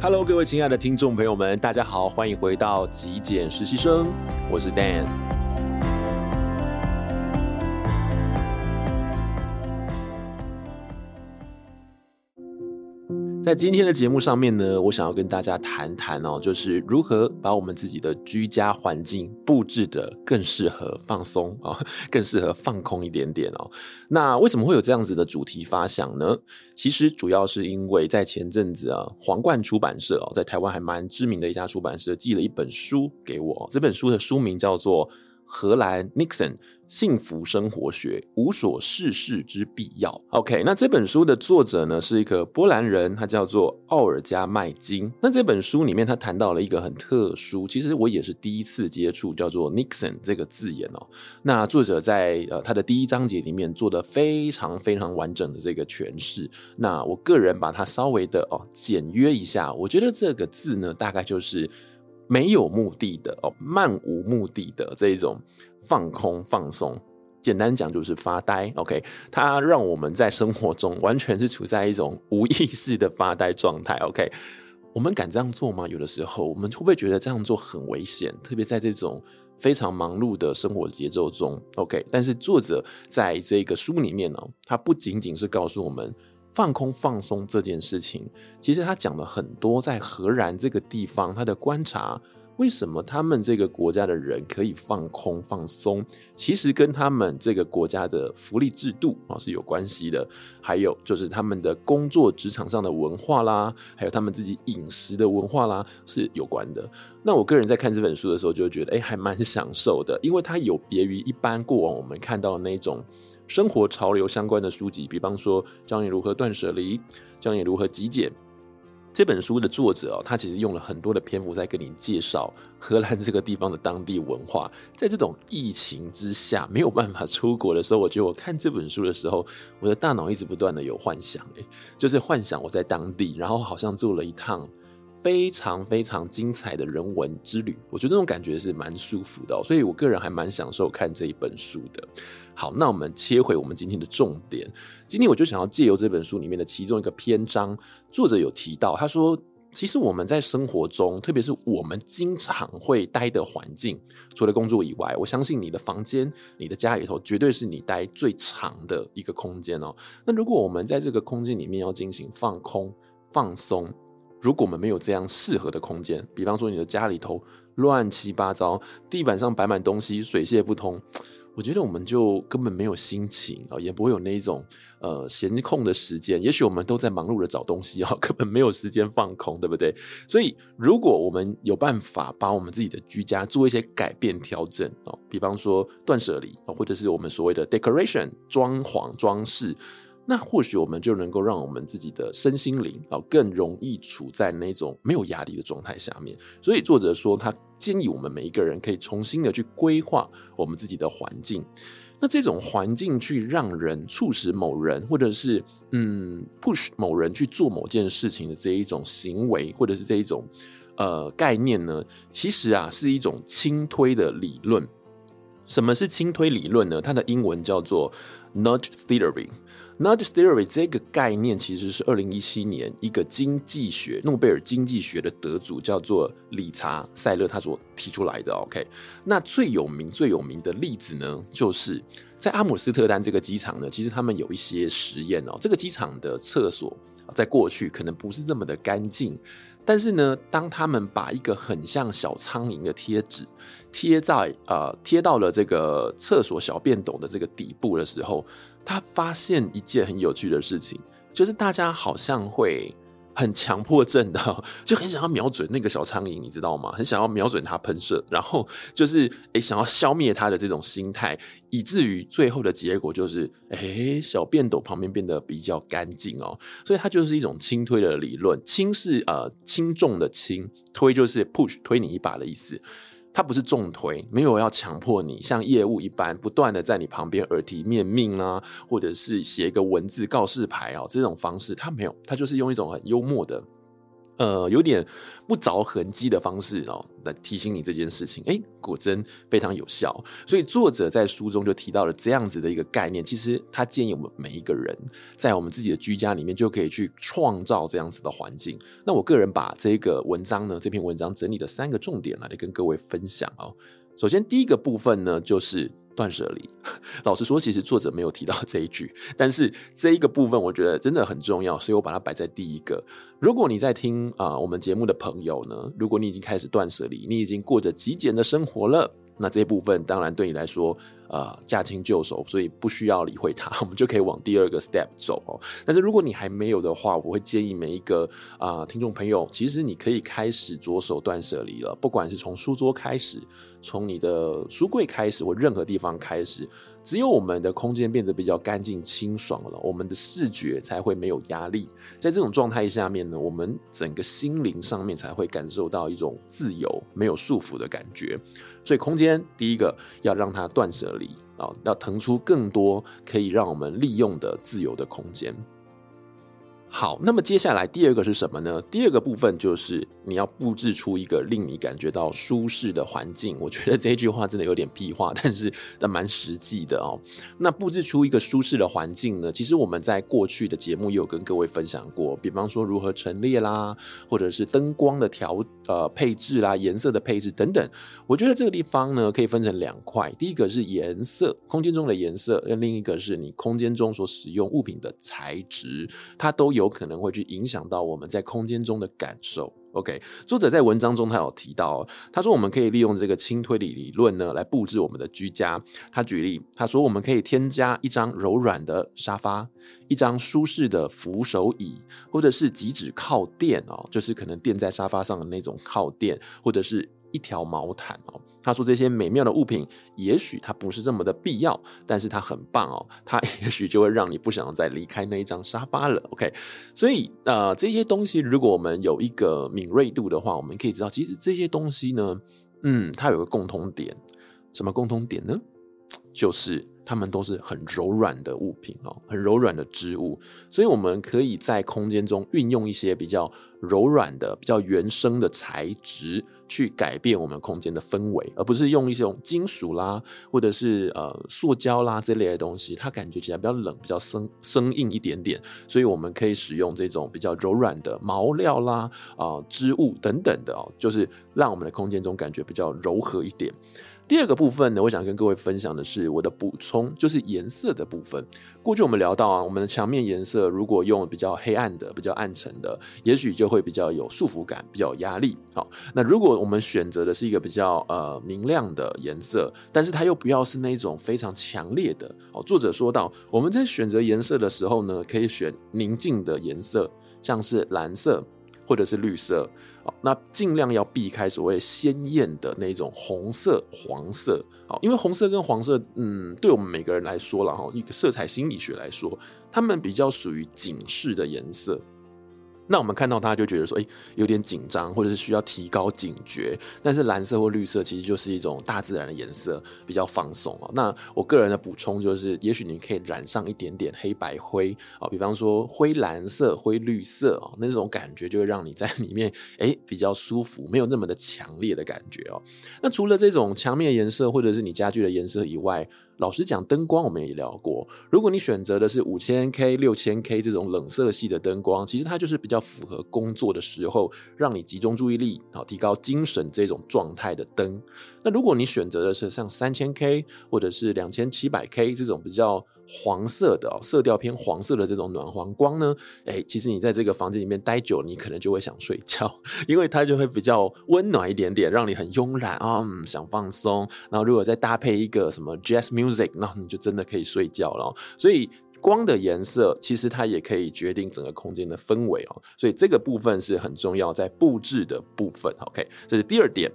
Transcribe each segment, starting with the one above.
Hello，各位亲爱的听众朋友们，大家好，欢迎回到极简实习生，我是 Dan。在今天的节目上面呢，我想要跟大家谈谈哦，就是如何把我们自己的居家环境布置得更适合放松啊，更适合放空一点点哦。那为什么会有这样子的主题发想呢？其实主要是因为在前阵子啊，皇冠出版社哦，在台湾还蛮知名的一家出版社寄了一本书给我，这本书的书名叫做《荷兰 Nixon》。幸福生活学，无所事事之必要。OK，那这本书的作者呢，是一个波兰人，他叫做奥尔加麦金。那这本书里面，他谈到了一个很特殊，其实我也是第一次接触，叫做 Nixon 这个字眼哦。那作者在呃他的第一章节里面做的非常非常完整的这个诠释。那我个人把它稍微的哦简约一下，我觉得这个字呢，大概就是没有目的的哦，漫无目的的这一种。放空放松，简单讲就是发呆。OK，它让我们在生活中完全是处在一种无意识的发呆状态。OK，我们敢这样做吗？有的时候，我们会不会觉得这样做很危险？特别在这种非常忙碌的生活节奏中。OK，但是作者在这个书里面呢，他不仅仅是告诉我们放空放松这件事情，其实他讲了很多在荷兰这个地方他的观察。为什么他们这个国家的人可以放空放松？其实跟他们这个国家的福利制度啊是有关系的，还有就是他们的工作职场上的文化啦，还有他们自己饮食的文化啦是有关的。那我个人在看这本书的时候，就觉得哎，还蛮享受的，因为它有别于一般过往我们看到的那种生活潮流相关的书籍，比方说教你如何断舍离，教你如何极简。这本书的作者哦，他其实用了很多的篇幅在跟你介绍荷兰这个地方的当地文化。在这种疫情之下没有办法出国的时候，我觉得我看这本书的时候，我的大脑一直不断的有幻想，就是幻想我在当地，然后好像做了一趟。非常非常精彩的人文之旅，我觉得这种感觉是蛮舒服的，所以我个人还蛮享受看这一本书的。好，那我们切回我们今天的重点。今天我就想要借由这本书里面的其中一个篇章，作者有提到，他说，其实我们在生活中，特别是我们经常会待的环境，除了工作以外，我相信你的房间、你的家里头，绝对是你待最长的一个空间哦。那如果我们在这个空间里面要进行放空、放松，如果我们没有这样适合的空间，比方说你的家里头乱七八糟，地板上摆满东西，水泄不通，我觉得我们就根本没有心情啊，也不会有那一种呃闲空的时间。也许我们都在忙碌的找东西啊，根本没有时间放空，对不对？所以，如果我们有办法把我们自己的居家做一些改变调整啊，比方说断舍离啊，或者是我们所谓的 decoration 装潢装饰。那或许我们就能够让我们自己的身心灵啊更容易处在那种没有压力的状态下面。所以作者说，他建议我们每一个人可以重新的去规划我们自己的环境。那这种环境去让人促使某人，或者是嗯 push 某人去做某件事情的这一种行为，或者是这一种呃概念呢，其实啊是一种轻推的理论。什么是轻推理论呢？它的英文叫做 Nudge Theory。Nudge Theory 这个概念其实是二零一七年一个经济学诺贝尔经济学的得主叫做理查塞勒他所提出来的。OK，那最有名最有名的例子呢，就是在阿姆斯特丹这个机场呢，其实他们有一些实验哦。这个机场的厕所在过去可能不是这么的干净，但是呢，当他们把一个很像小苍蝇的贴纸贴在呃贴到了这个厕所小便斗的这个底部的时候。他发现一件很有趣的事情，就是大家好像会很强迫症的，就很想要瞄准那个小苍蝇，你知道吗？很想要瞄准它喷射，然后就是诶、想要消灭它的这种心态，以至于最后的结果就是诶、小便斗旁边变得比较干净哦。所以它就是一种轻推的理论，轻是呃轻重的轻，推就是 push 推你一把的意思。它不是重推，没有要强迫你像业务一般不断的在你旁边耳提面命啊，或者是写一个文字告示牌啊这种方式，它没有，它就是用一种很幽默的呃，有点不着痕迹的方式哦，来提醒你这件事情，哎，果真非常有效。所以作者在书中就提到了这样子的一个概念。其实他建议我们每一个人在我们自己的居家里面就可以去创造这样子的环境。那我个人把这个文章呢，这篇文章整理的三个重点来跟各位分享哦。首先第一个部分呢，就是。断舍离，老实说，其实作者没有提到这一句，但是这一个部分我觉得真的很重要，所以我把它摆在第一个。如果你在听啊、我们节目的朋友呢，如果你已经开始断舍离，你已经过着极简的生活了，那这一部分当然对你来说。呃，驾轻就熟，所以不需要理会它，我们就可以往第二个 step 走哦。但是如果你还没有的话，我会建议每一个啊、呃、听众朋友，其实你可以开始着手断舍离了，不管是从书桌开始，从你的书柜开始，或任何地方开始。只有我们的空间变得比较干净清爽了，我们的视觉才会没有压力。在这种状态下面呢，我们整个心灵上面才会感受到一种自由、没有束缚的感觉。所以，空间第一个要让它断舍离啊，要腾出更多可以让我们利用的自由的空间。好，那么接下来第二个是什么呢？第二个部分就是你要布置出一个令你感觉到舒适的环境。我觉得这句话真的有点屁话，但是但蛮实际的哦。那布置出一个舒适的环境呢？其实我们在过去的节目也有跟各位分享过，比方说如何陈列啦，或者是灯光的调呃配置啦、颜色的配置等等。我觉得这个地方呢可以分成两块，第一个是颜色，空间中的颜色；那另一个是你空间中所使用物品的材质，它都有。有可能会去影响到我们在空间中的感受。OK，作者在文章中他有提到，他说我们可以利用这个轻推理理论呢来布置我们的居家。他举例，他说我们可以添加一张柔软的沙发，一张舒适的扶手椅，或者是几指靠垫哦，就是可能垫在沙发上的那种靠垫，或者是。一条毛毯哦，他说这些美妙的物品，也许它不是这么的必要，但是它很棒哦，它 也许就会让你不想再离开那一张沙发了。OK，所以呃，这些东西如果我们有一个敏锐度的话，我们可以知道，其实这些东西呢，嗯，它有个共通点，什么共通点呢？就是它们都是很柔软的物品哦，很柔软的织物，所以我们可以在空间中运用一些比较柔软的、比较原生的材质。去改变我们空间的氛围，而不是用一种金属啦，或者是呃塑胶啦这类的东西，它感觉起来比较冷，比较生生硬一点点。所以我们可以使用这种比较柔软的毛料啦、啊、呃、织物等等的哦，就是让我们的空间中感觉比较柔和一点。第二个部分呢，我想跟各位分享的是我的补充，就是颜色的部分。过去我们聊到啊，我们的墙面颜色如果用比较黑暗的、比较暗沉的，也许就会比较有束缚感，比较有压力。好，那如果我们选择的是一个比较呃明亮的颜色，但是它又不要是那种非常强烈的。哦，作者说到，我们在选择颜色的时候呢，可以选宁静的颜色，像是蓝色或者是绿色。那尽量要避开所谓鲜艳的那种红色、黄色，啊，因为红色跟黄色，嗯，对我们每个人来说了哈，一个色彩心理学来说，它们比较属于警示的颜色。那我们看到它就觉得说，诶，有点紧张，或者是需要提高警觉。但是蓝色或绿色其实就是一种大自然的颜色，比较放松哦。那我个人的补充就是，也许你可以染上一点点黑白灰啊，比方说灰蓝色、灰绿色哦，那种感觉就会让你在里面诶比较舒服，没有那么的强烈的感觉哦。那除了这种墙面颜色或者是你家具的颜色以外，老实讲，灯光我们也聊过。如果你选择的是五千 K、六千 K 这种冷色系的灯光，其实它就是比较符合工作的时候让你集中注意力、好提高精神这种状态的灯。那如果你选择的是像三千 K 或者是两千七百 K 这种比较黄色的哦，色调偏黄色的这种暖黄光呢，诶，其实你在这个房间里面待久，你可能就会想睡觉，因为它就会比较温暖一点点，让你很慵懒啊，嗯，想放松。然后如果再搭配一个什么 jazz music，那你就真的可以睡觉了。所以。光的颜色其实它也可以决定整个空间的氛围哦，所以这个部分是很重要，在布置的部分。OK，这是第二点。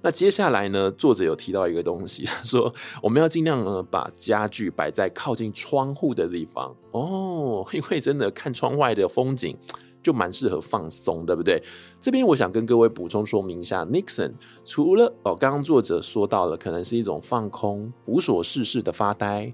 那接下来呢，作者有提到一个东西，说我们要尽量呢把家具摆在靠近窗户的地方哦，因为真的看窗外的风景就蛮适合放松，对不对？这边我想跟各位补充说明一下，Nixon 除了哦，刚刚作者说到了，可能是一种放空、无所事事的发呆。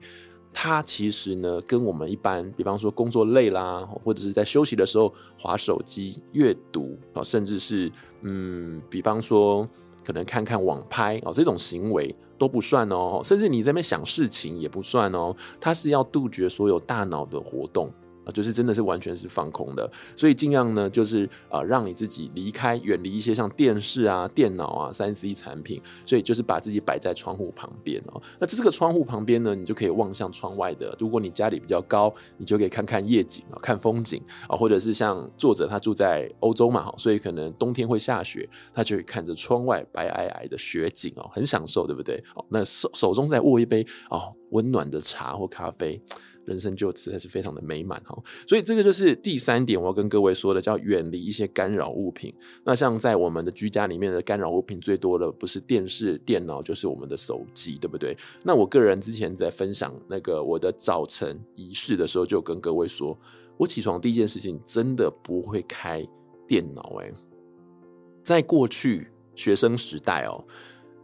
它其实呢，跟我们一般，比方说工作累啦，或者是在休息的时候划手机、阅读啊，甚至是嗯，比方说可能看看网拍哦，这种行为都不算哦，甚至你在那边想事情也不算哦，它是要杜绝所有大脑的活动。啊，就是真的是完全是放空的，所以尽量呢，就是呃，让你自己离开、远离一些像电视啊、电脑啊、三 C 产品，所以就是把自己摆在窗户旁边哦。那这个窗户旁边呢，你就可以望向窗外的。如果你家里比较高，你就可以看看夜景啊，看风景啊，或者是像作者他住在欧洲嘛，所以可能冬天会下雪，他就会看着窗外白皑皑的雪景哦，很享受，对不对？哦，那手手中再握一杯哦温暖的茶或咖啡。人生就此还是非常的美满哈，所以这个就是第三点，我要跟各位说的，叫远离一些干扰物品。那像在我们的居家里面的干扰物品最多的不是电视、电脑，就是我们的手机，对不对？那我个人之前在分享那个我的早晨仪式的时候，就跟各位说，我起床第一件事情真的不会开电脑哎，在过去学生时代哦。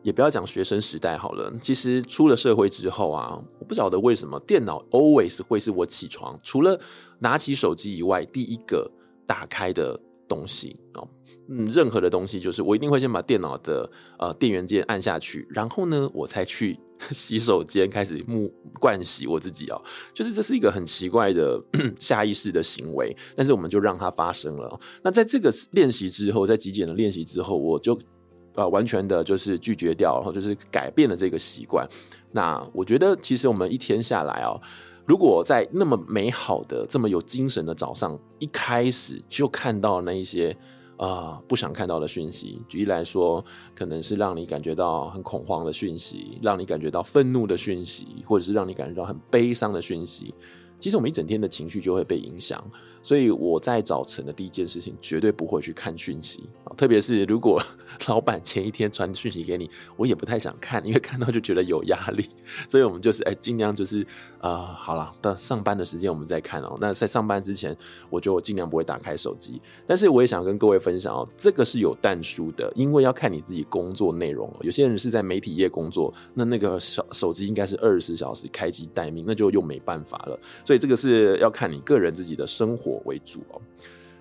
也不要讲学生时代好了，其实出了社会之后啊，我不晓得为什么电脑 always 会是我起床除了拿起手机以外第一个打开的东西哦。嗯，任何的东西就是我一定会先把电脑的呃电源键按下去，然后呢，我才去 洗手间开始沐盥洗我自己哦。就是这是一个很奇怪的 下意识的行为，但是我们就让它发生了。那在这个练习之后，在极简的练习之后，我就。呃，完全的就是拒绝掉，然后就是改变了这个习惯。那我觉得，其实我们一天下来哦，如果在那么美好的、这么有精神的早上，一开始就看到那一些啊、不想看到的讯息，举例来说，可能是让你感觉到很恐慌的讯息，让你感觉到愤怒的讯息，或者是让你感觉到很悲伤的讯息，其实我们一整天的情绪就会被影响。所以我在早晨的第一件事情绝对不会去看讯息，特别是如果 老板前一天传讯息给你，我也不太想看，因为看到就觉得有压力。所以我们就是哎，尽量就是、啊，好了，到上班的时间我们再看哦。那在上班之前，我就尽量不会打开手机。但是我也想跟各位分享哦，这个是有但书的，因为要看你自己工作内容。有些人是在媒体业工作，那那个手手机应该是二十四小时开机待命，那就又没办法了。所以这个是要看你个人自己的生活。为主哦。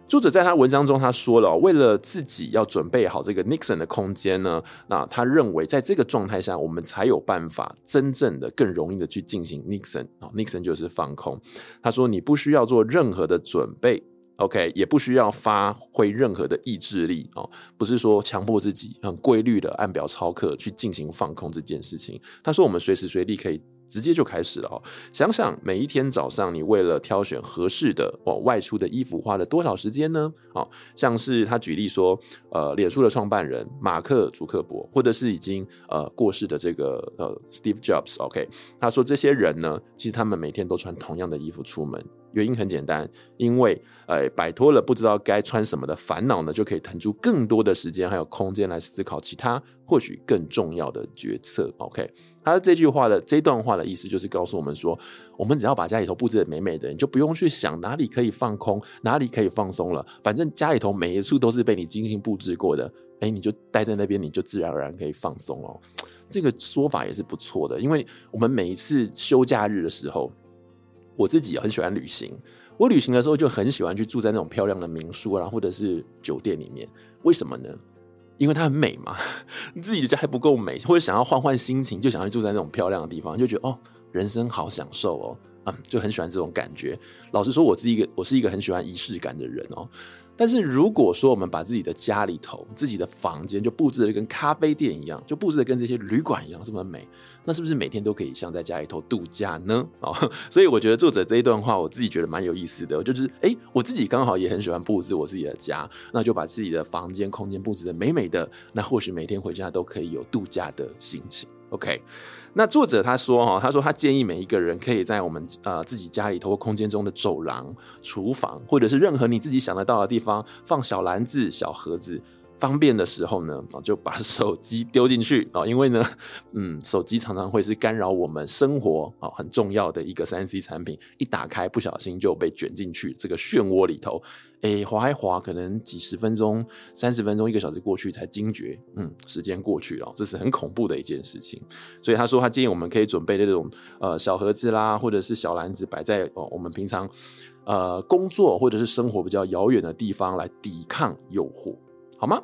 作者在他文章中他说了，为了自己要准备好这个 Nixon 的空间呢，那他认为在这个状态下，我们才有办法真正的更容易的去进行 Nixon 啊。Nixon 就是放空。他说你不需要做任何的准备，OK，也不需要发挥任何的意志力哦，不是说强迫自己很规律的按表操课去进行放空这件事情。他说我们随时随地可以。直接就开始了哦！想想每一天早上，你为了挑选合适的哦外出的衣服，花了多少时间呢？哦，像是他举例说，呃，脸书的创办人马克·祖克伯，或者是已经呃过世的这个呃 Steve Jobs，OK，他说这些人呢，其实他们每天都穿同样的衣服出门。原因很简单，因为呃，摆脱了不知道该穿什么的烦恼呢，就可以腾出更多的时间还有空间来思考其他或许更重要的决策。OK，他的这句话的这段话的意思就是告诉我们说，我们只要把家里头布置得美美的，你就不用去想哪里可以放空，哪里可以放松了。反正家里头每一处都是被你精心布置过的，哎，你就待在那边，你就自然而然可以放松哦。这个说法也是不错的，因为我们每一次休假日的时候。我自己很喜欢旅行，我旅行的时候就很喜欢去住在那种漂亮的民宿啊，或者是酒店里面。为什么呢？因为它很美嘛。你自己的家还不够美，或者想要换换心情，就想要住在那种漂亮的地方，就觉得哦，人生好享受哦，就很喜欢这种感觉。老实说，我是一个我是一个很喜欢仪式感的人哦。但是如果说我们把自己的家里头、自己的房间就布置的跟咖啡店一样，就布置的跟这些旅馆一样这么美，那是不是每天都可以像在家里头度假呢？哦，所以我觉得作者这一段话，我自己觉得蛮有意思的。就是，哎、我自己刚好也很喜欢布置我自己的家，那就把自己的房间空间布置的美美的，那或许每天回家都可以有度假的心情。OK。那作者他说哈，他说他建议每一个人可以在我们呃自己家里头空间中的走廊、厨房，或者是任何你自己想得到的地方，放小篮子、小盒子，方便的时候呢，就把手机丢进去啊，因为呢，嗯，手机常常会是干扰我们生活啊很重要的一个三 C 产品，一打开不小心就被卷进去这个漩涡里头，诶，滑一滑，可能几十分钟、三十分钟、一个小时过去才惊觉，嗯，时间过去了，这是很恐怖的一件事情。所以他说，他建议我们可以准备那种呃小盒子啦，或者是小篮子，摆在哦我们平常呃工作或者是生活比较遥远的地方来抵抗诱惑。好吗？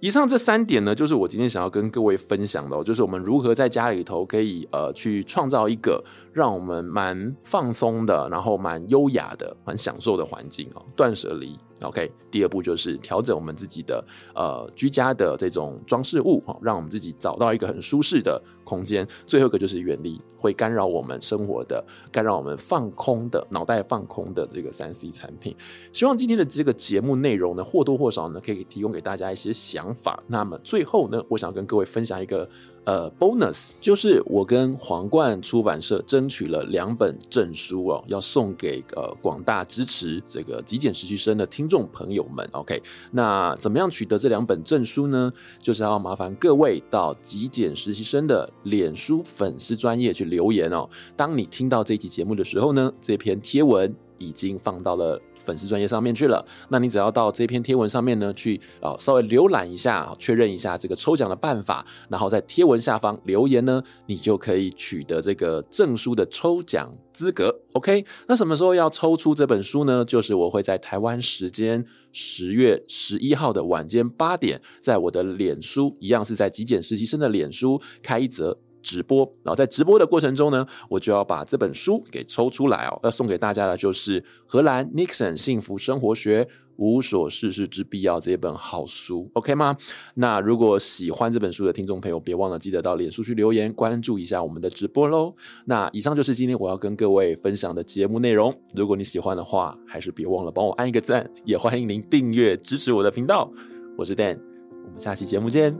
以上这三点呢，就是我今天想要跟各位分享的，就是我们如何在家里头可以呃去创造一个让我们蛮放松的，然后蛮优雅的、蛮享受的环境哦，断舍离。OK，第二步就是调整我们自己的呃居家的这种装饰物哈，让我们自己找到一个很舒适的空间。最后一个就是远离会干扰我们生活的、干扰我们放空的脑袋放空的这个三 C 产品。希望今天的这个节目内容呢，或多或少呢，可以提供给大家一些想法。那么最后呢，我想跟各位分享一个。呃，bonus 就是我跟皇冠出版社争取了两本证书哦，要送给呃广大支持这个极简实习生的听众朋友们。OK，那怎么样取得这两本证书呢？就是要麻烦各位到极简实习生的脸书粉丝专页去留言哦。当你听到这期节目的时候呢，这篇贴文已经放到了。粉丝专业上面去了，那你只要到这篇贴文上面呢，去啊稍微浏览一下，确认一下这个抽奖的办法，然后在贴文下方留言呢，你就可以取得这个证书的抽奖资格。OK，那什么时候要抽出这本书呢？就是我会在台湾时间十月十一号的晚间八点，在我的脸书，一样是在极简实习生的脸书开一则。直播，然后在直播的过程中呢，我就要把这本书给抽出来哦。要送给大家的就是荷兰 Nixon 幸福生活学无所事事之必要这一本好书，OK 吗？那如果喜欢这本书的听众朋友，别忘了记得到脸书去留言，关注一下我们的直播喽。那以上就是今天我要跟各位分享的节目内容。如果你喜欢的话，还是别忘了帮我按一个赞，也欢迎您订阅支持我的频道。我是 Dan，我们下期节目见，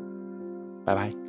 拜拜。